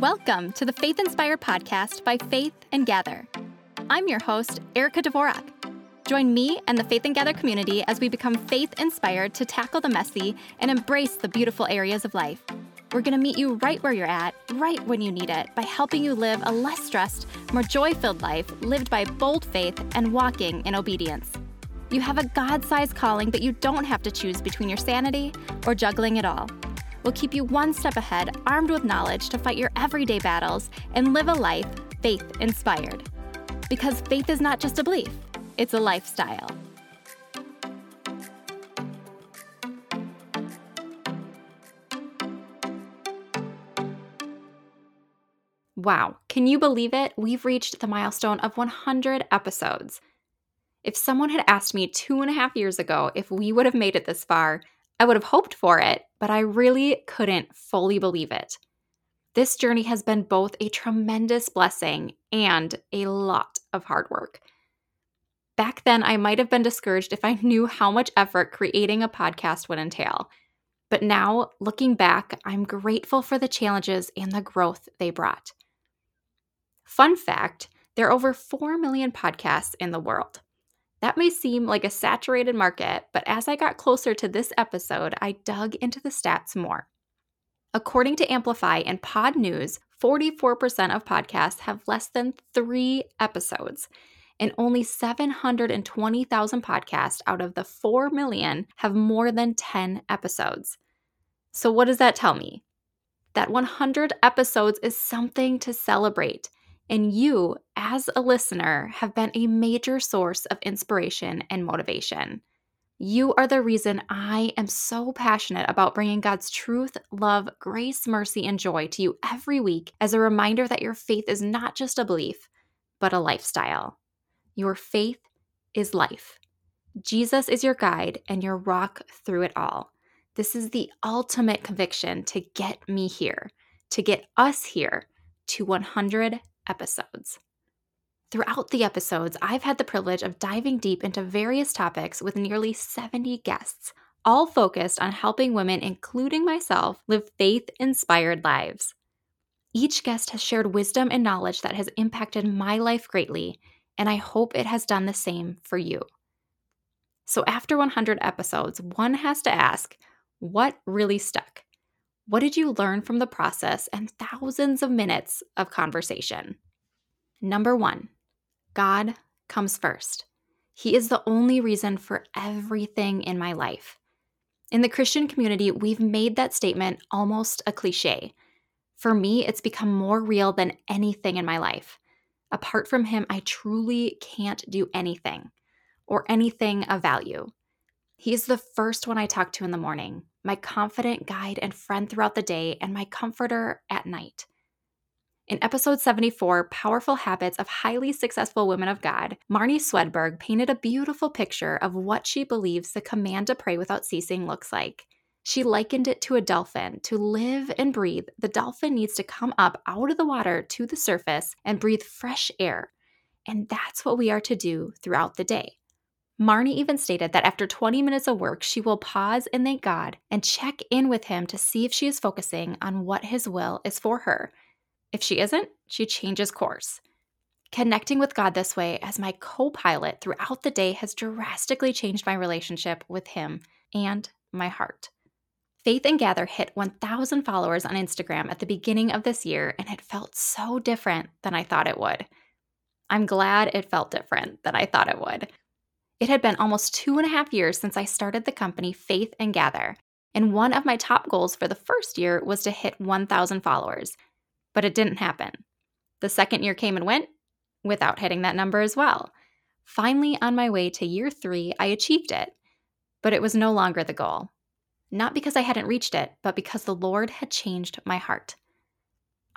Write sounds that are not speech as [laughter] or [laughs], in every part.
Welcome to the Faith Inspired podcast by Faith and Gather. I'm your host, Erica Dvorak. Join me and the Faith and Gather community as we become faith inspired to tackle the messy and embrace the beautiful areas of life. We're going to meet you right where you're at, right when you need it, by helping you live a less stressed, more joy filled life lived by bold faith and walking in obedience. You have a God sized calling, but you don't have to choose between your sanity or juggling it all will keep you one step ahead, armed with knowledge to fight your everyday battles and live a life faith inspired. Because faith is not just a belief, it's a lifestyle. Wow, can you believe it? We've reached the milestone of 100 episodes. If someone had asked me two and a half years ago if we would have made it this far, I would have hoped for it, but I really couldn't fully believe it. This journey has been both a tremendous blessing and a lot of hard work. Back then, I might have been discouraged if I [laughs] knew how much effort creating a podcast would entail. But now, looking back, I'm grateful for the challenges and the growth they brought. Fun fact there are over 4 million podcasts in the world. That may seem like a saturated market, but as I got closer to this episode, I dug into the stats more. According to Amplify and Pod News, 44% of podcasts have less than three episodes, and only 720,000 podcasts out of the 4 million have more than 10 episodes. So, what does that tell me? That 100 episodes is something to celebrate. And you, as a listener, have been a major source of inspiration and motivation. You are the reason I am so passionate about bringing God's truth, love, grace, mercy, and joy to you every week as a reminder that your faith is not just a belief, but a lifestyle. Your faith is life. Jesus is your guide and your rock through it all. This is the ultimate conviction to get me here, to get us here to 100 episodes. Throughout the episodes, I've had the privilege of diving deep into various topics with nearly 70 guests, all focused on helping women, including myself, live faith inspired lives. Each guest has shared wisdom and knowledge that has impacted my life greatly, and I hope it has done the same for you. So, after 100 episodes, one has to ask what really stuck? What did you learn from the process and thousands of minutes of conversation? Number one, God comes first. He is the only reason for everything in my life. In the Christian community, we've made that statement almost a cliche. For me, it's become more real than anything in my life. Apart from Him, I truly can't do anything or anything of value. He is the first one I talk to in the morning, my confident guide and friend throughout the day, and my comforter at night. In episode 74, Powerful Habits of Highly Successful Women of God, Marnie Swedberg painted a beautiful picture of what she believes the command to pray without ceasing looks like. She likened it to a dolphin. To live and breathe, the dolphin needs to come up out of the water to the surface and breathe fresh air. And that's what we are to do throughout the day. Marnie even stated that after 20 minutes of work, she will pause and thank God and check in with Him to see if she is focusing on what His will is for her. If she isn't, she changes course. Connecting with God this way as my co pilot throughout the day has drastically changed my relationship with Him and my heart. Faith and Gather hit 1,000 followers on Instagram at the beginning of this year, and it felt so different than I thought it would. I'm glad it felt different than I thought it would. It had been almost two and a half years since I started the company Faith and Gather, and one of my top goals for the first year was to hit 1,000 followers, but it didn't happen. The second year came and went without hitting that number as well. Finally, on my way to year three, I achieved it, but it was no longer the goal. Not because I hadn't reached it, but because the Lord had changed my heart.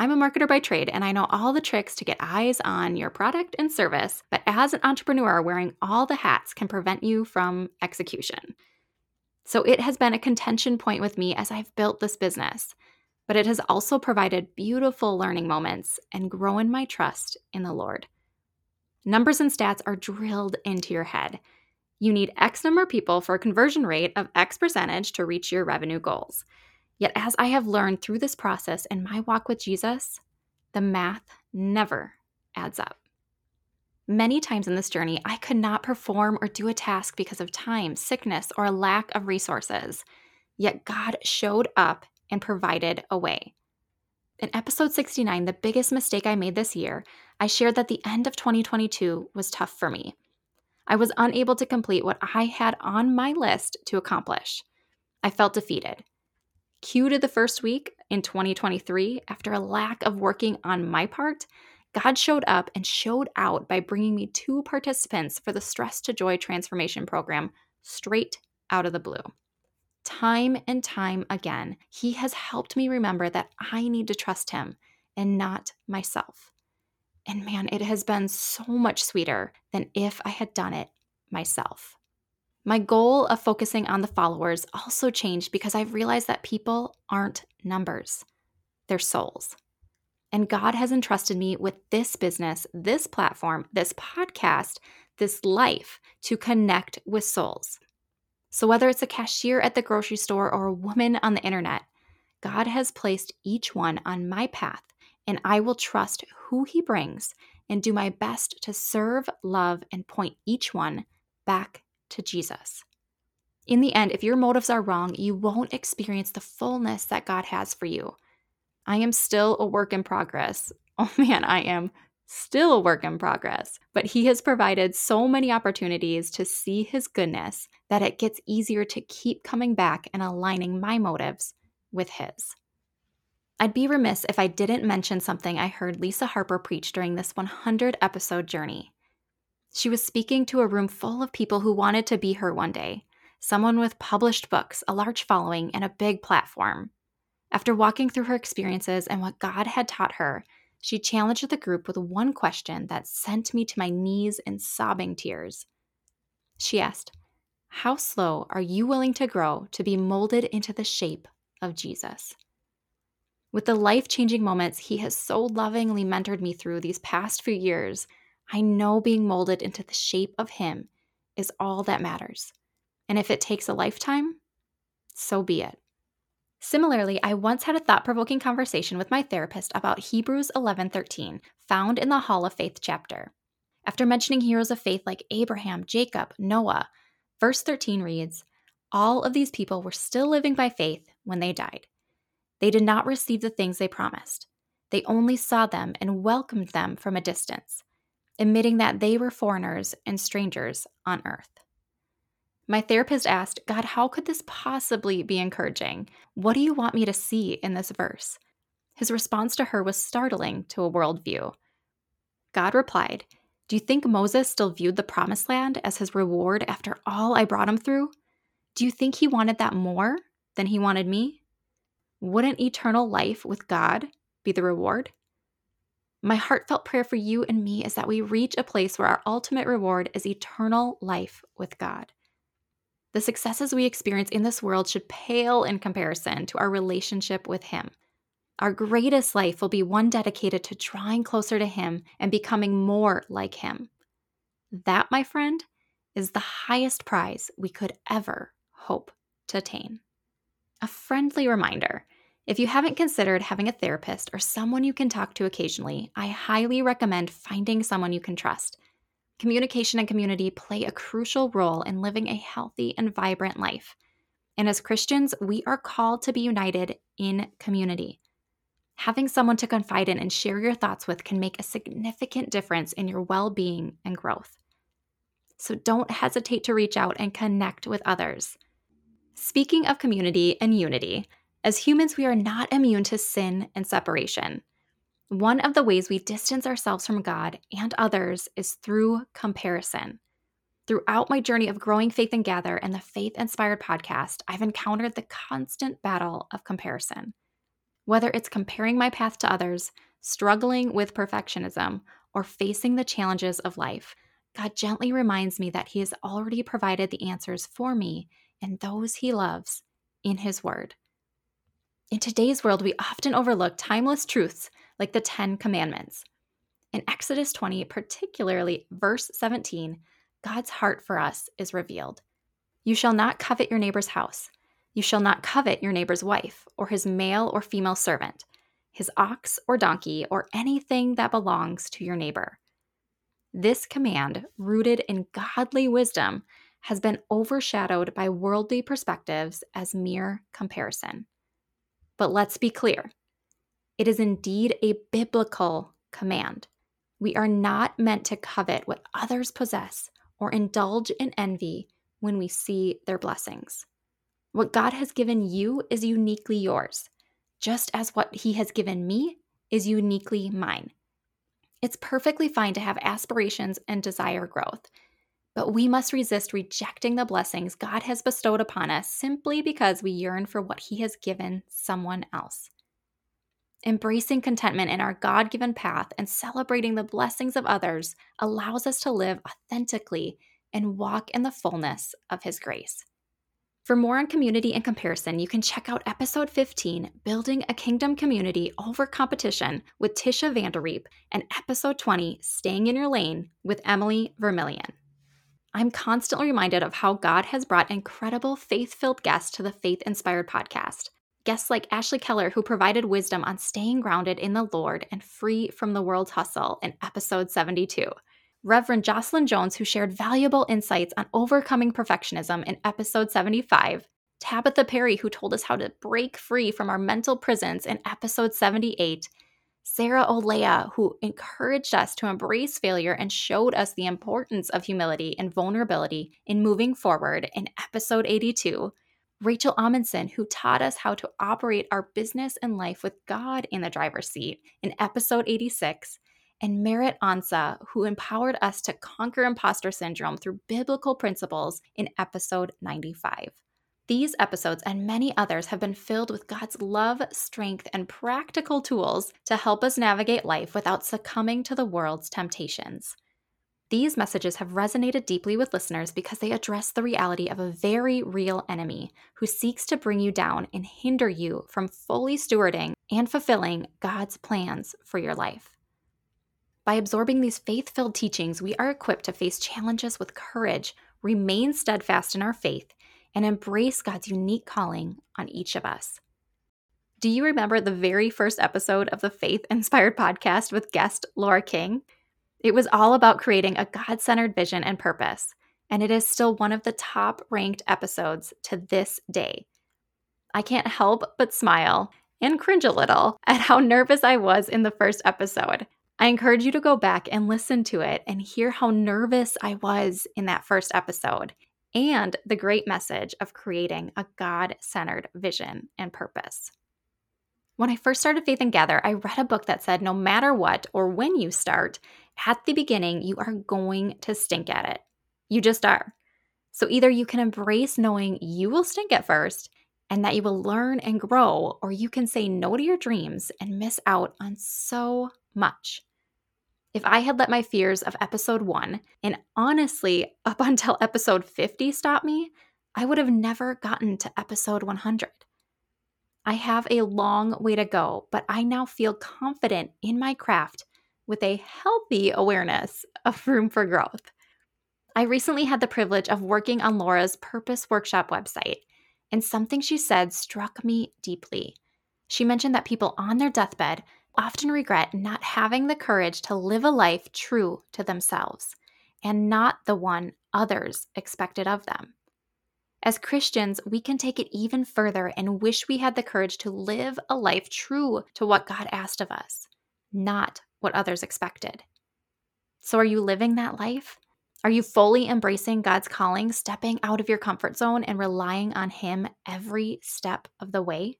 I'm a marketer by trade and I know all the tricks to get eyes on your product and service, but as an entrepreneur, wearing all the hats can prevent you from execution. So it has been a contention point with me as I've built this business, but it has also provided beautiful learning moments and grown my trust in the Lord. Numbers and stats are drilled into your head. You need X number of people for a conversion rate of X percentage to reach your revenue goals. Yet, as I have learned through this process in my walk with Jesus, the math never adds up. Many times in this journey, I could not perform or do a task because of time, sickness, or a lack of resources. Yet God showed up and provided a way. In episode 69, the biggest mistake I made this year, I shared that the end of 2022 was tough for me. I was unable to complete what I had on my list to accomplish. I felt defeated. Cue to the first week in 2023, after a lack of working on my part, God showed up and showed out by bringing me two participants for the Stress to Joy transformation program straight out of the blue. Time and time again, He has helped me remember that I need to trust Him and not myself. And man, it has been so much sweeter than if I had done it myself. My goal of focusing on the followers also changed because I've realized that people aren't numbers, they're souls. And God has entrusted me with this business, this platform, this podcast, this life to connect with souls. So, whether it's a cashier at the grocery store or a woman on the internet, God has placed each one on my path, and I will trust who He brings and do my best to serve, love, and point each one back to Jesus. In the end, if your motives are wrong, you won't experience the fullness that God has for you. I am still a work in progress. [laughs] Oh man, I am still a work in progress. But He has provided so many opportunities to see His goodness that it gets easier to keep coming back and aligning my motives with His. I'd be remiss if I didn't mention something I heard Lisa Harper preach during this 100 episode journey. She was speaking to a room full of people who wanted to be her one day someone with published books, a large following, and a big platform. After walking through her experiences and what God had taught her, she challenged the group with one question that sent me to my knees in sobbing tears. She asked, How slow are you willing to grow to be molded into the shape of Jesus? With the life changing moments he has so lovingly mentored me through these past few years, I know being molded into the shape of him is all that matters. And if it takes a lifetime, so be it. Similarly, I once had a thought-provoking conversation with my therapist about Hebrews 11:13, found in the Hall of Faith chapter. After mentioning heroes of faith like Abraham, Jacob, Noah, verse 13 reads, "All of these people were still living by faith when they died. They did not receive the things they promised. They only saw them and welcomed them from a distance, admitting that they were foreigners and strangers on earth." My therapist asked, God, how could this possibly be encouraging? What do you want me to see in this verse? His response to her was startling to a worldview. God replied, Do you think Moses still viewed the promised land as his reward after all I brought him through? Do you think he wanted that more than he wanted me? Wouldn't eternal life with God be the reward? My heartfelt prayer for you and me is that we reach a place where our ultimate reward is eternal life with God. The successes we experience in this world should pale in comparison to our relationship with Him. Our greatest life will be one dedicated to drawing closer to Him and becoming more like Him. That, my friend, is the highest prize we could ever hope to attain. A friendly reminder if you haven't considered having a therapist or someone you can talk to occasionally, I highly recommend finding someone you can trust. Communication and community play a crucial role in living a healthy and vibrant life. And as Christians, we are called to be united in community. Having someone to confide in and share your thoughts with can make a significant difference in your well being and growth. So don't hesitate to reach out and connect with others. Speaking of community and unity, as humans, we are not immune to sin and separation. One of the ways we distance ourselves from God and others is through comparison. Throughout my journey of growing faith and gather and the Faith Inspired podcast, I've encountered the constant battle of comparison. Whether it's comparing my path to others, struggling with perfectionism, or facing the challenges of life, God gently reminds me that He has already provided the answers for me and those He loves in His Word. In today's world, we often overlook timeless truths like the Ten Commandments. In Exodus 20, particularly verse 17, God's heart for us is revealed. You shall not covet your neighbor's house. You shall not covet your neighbor's wife, or his male or female servant, his ox or donkey, or anything that belongs to your neighbor. This command, rooted in godly wisdom, has been overshadowed by worldly perspectives as mere comparison. But let's be clear it is indeed a biblical command. We are not meant to covet what others possess or indulge in envy when we see their blessings. What God has given you is uniquely yours, just as what He has given me is uniquely mine. It's perfectly fine to have aspirations and desire growth, but we must resist rejecting the blessings God has bestowed upon us simply because we yearn for what He has given someone else. Embracing contentment in our God given path and celebrating the blessings of others allows us to live authentically and walk in the fullness of His grace. For more on community and comparison, you can check out episode 15, Building a Kingdom Community Over Competition with Tisha Vanderreep, and episode 20, Staying in Your Lane with Emily Vermillion. I'm constantly reminded of how God has brought incredible faith filled guests to the Faith Inspired podcast. Guests like Ashley Keller, who provided wisdom on staying grounded in the Lord and free from the world's hustle in episode 72. Reverend Jocelyn Jones, who shared valuable insights on overcoming perfectionism in episode 75, Tabitha Perry, who told us how to break free from our mental prisons in episode 78, Sarah Olea, who encouraged us to embrace failure and showed us the importance of humility and vulnerability in moving forward in episode 82, Rachel Amundsen, who taught us how to operate our business and life with God in the driver's seat in episode 86, and Merritt Ansa, who empowered us to conquer imposter syndrome through biblical principles in episode 95. These episodes and many others have been filled with God's love, strength, and practical tools to help us navigate life without succumbing to the world's temptations. These messages have resonated deeply with listeners because they address the reality of a very real enemy who seeks to bring you down and hinder you from fully stewarding and fulfilling God's plans for your life. By absorbing these faith filled teachings, we are equipped to face challenges with courage, remain steadfast in our faith, and embrace God's unique calling on each of us. Do you remember the very first episode of the Faith Inspired podcast with guest Laura King? It was all about creating a God centered vision and purpose, and it is still one of the top ranked episodes to this day. I can't help but smile and cringe a little at how nervous I was in the first episode. I encourage you to go back and listen to it and hear how nervous I was in that first episode and the great message of creating a God centered vision and purpose. When I first started Faith and Gather, I read a book that said no matter what or when you start, at the beginning, you are going to stink at it. You just are. So either you can embrace knowing you will stink at first and that you will learn and grow, or you can say no to your dreams and miss out on so much. If I had let my fears of episode one, and honestly, up [laughs] until episode 50 stop me, I would have never gotten to episode 100. I have a long way to go, but I now feel confident in my craft with a healthy awareness of room for growth. I recently had the privilege of working on Laura's Purpose Workshop website, and something she said struck me deeply. She mentioned that people on their deathbed often regret not having the courage to live a life true to themselves and not the one others expected of them. As Christians, we can take it even further and wish we had the courage to live a life true to what God asked of us, not what others expected. So, are you living that life? Are you fully embracing God's calling, stepping out of your comfort zone and relying on Him every step of the way?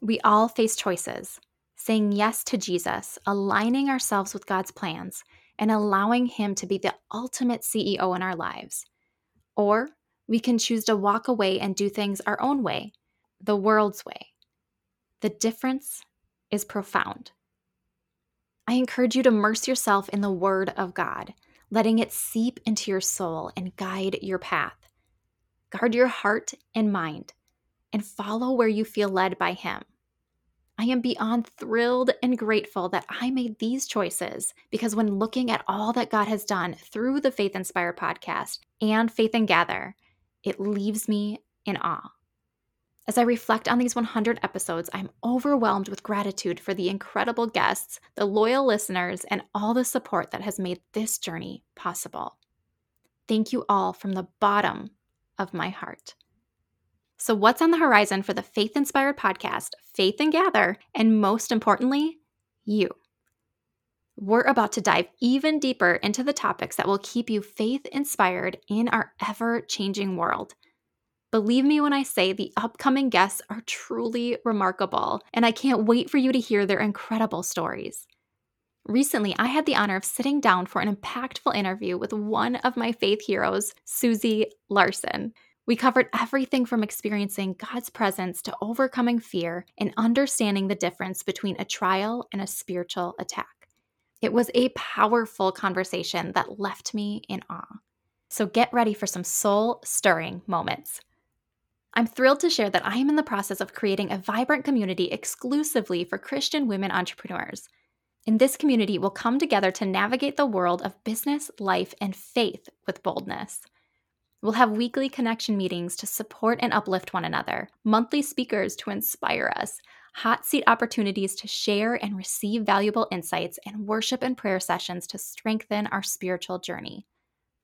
We all face choices, saying yes to Jesus, aligning ourselves with God's plans, and allowing Him to be the ultimate CEO in our lives. Or we can choose to walk away and do things our own way, the world's way. The difference is profound. I encourage you to immerse yourself in the Word of God, letting it seep into your soul and guide your path. Guard your heart and mind, and follow where you feel led by Him. I am beyond thrilled and grateful that I made these choices because when looking at all that God has done through the Faith Inspired podcast and Faith and Gather, it leaves me in awe. As I reflect on these 100 episodes, I'm overwhelmed with gratitude for the incredible guests, the loyal listeners, and all the support that has made this journey possible. Thank you all from the bottom of my heart. So, what's on the horizon for the Faith Inspired podcast, Faith and Gather, and most importantly, you? We're about to dive even deeper into the topics that will keep you faith inspired in our ever changing world. Believe me when I say the upcoming guests are truly remarkable, and I can't wait for you to hear their incredible stories. Recently, I had the honor of sitting down for an impactful interview with one of my faith heroes, Susie Larson. We covered everything from experiencing God's presence to overcoming fear and understanding the difference between a trial and a spiritual attack. It was a powerful conversation that left me in awe. So get ready for some soul stirring moments. I'm thrilled to share that I am in the process of creating a vibrant community exclusively for Christian women entrepreneurs. In this community, we'll come together to navigate the world of business, life, and faith with boldness. We'll have weekly connection meetings to support and uplift one another, monthly speakers to inspire us, hot seat opportunities to share and receive valuable insights, and worship and prayer sessions to strengthen our spiritual journey.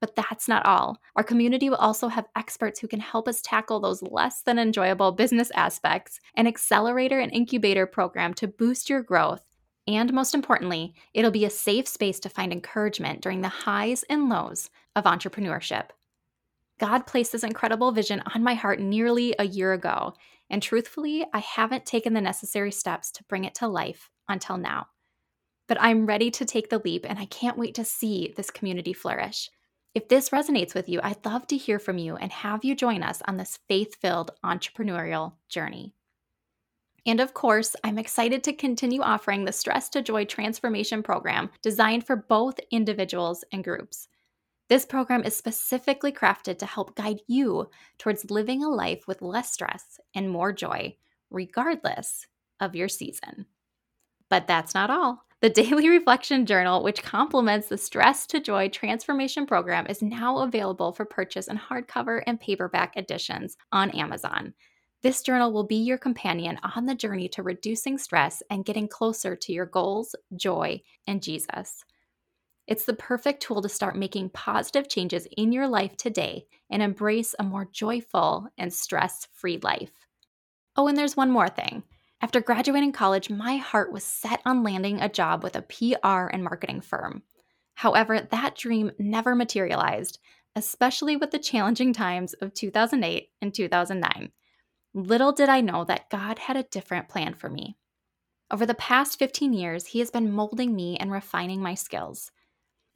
But that's not all. Our community will also have experts who can help us tackle those less than enjoyable business aspects, an accelerator and incubator program to boost your growth. And most importantly, it'll be a safe space to find encouragement during the highs and lows of entrepreneurship. God placed this incredible vision on my heart nearly a year ago, and truthfully, I haven't taken the necessary steps to bring it to life until now. But I'm ready to take the leap, and I can't wait to see this community flourish. If this resonates with you, I'd love to hear from you and have you join us on this faith filled entrepreneurial journey. And of course, I'm excited to continue offering the Stress to Joy Transformation Program designed for both individuals and groups. This program is specifically crafted to help guide you towards living a life with less stress and more joy, regardless of your season. But that's not all. The [laughs] Daily Reflection Journal, which complements the Stress to Joy Transformation Program, is now available for purchase in hardcover and paperback editions on Amazon. This journal will be your companion on the journey to reducing stress and getting closer to your goals, joy, and Jesus. It's the perfect tool to start making positive changes in your life today and embrace a more joyful and stress free life. Oh, and there's one more thing. After graduating college, my heart was set on landing a job with a PR and marketing firm. However, that dream never materialized, especially with the challenging times of 2008 and 2009. Little did I know that God had a different plan for me. Over the past 15 years, He has been molding me and refining my skills.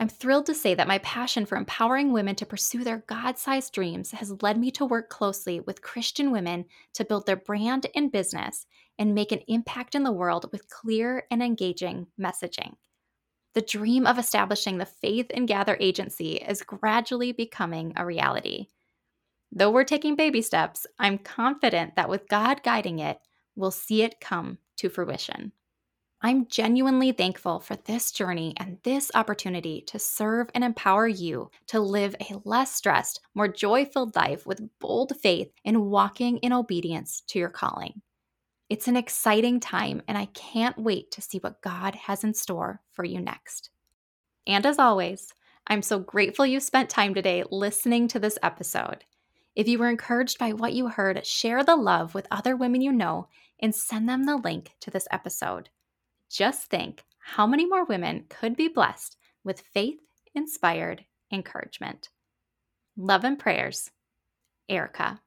I'm thrilled to say that my passion for empowering women to pursue their God sized dreams has led me to work closely with Christian women to build their brand and business and make an impact in the world with clear and engaging messaging. The dream of establishing the Faith and Gather agency is gradually becoming a reality. Though we're taking baby steps, I'm confident that with God guiding it, we'll see it come to fruition. I'm genuinely thankful for this journey and this opportunity to serve and empower you to live a less stressed, more joy filled life with bold faith and walking in obedience to your calling. It's an exciting time, and I can't wait to see what God has in store for you next. And as always, I'm so grateful you spent time today listening to this episode. If you were encouraged by what you heard, share the love with other women you know and send them the link to this episode. Just think how many more women could be blessed with faith inspired encouragement. Love and prayers, Erica.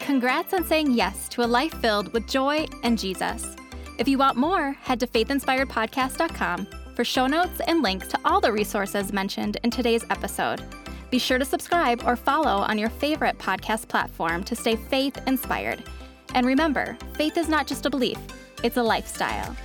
Congrats on saying yes to a life filled with joy and Jesus. If you want more, head to faithinspiredpodcast.com for show notes and links to all the resources mentioned in today's episode. Be sure to subscribe or follow on your favorite podcast platform to stay faith inspired. And remember, faith is not just a belief, it's a lifestyle.